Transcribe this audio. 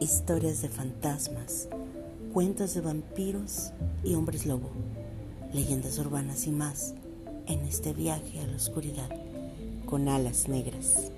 historias de fantasmas, cuentos de vampiros y hombres lobo, leyendas urbanas y más en este viaje a la oscuridad con alas negras.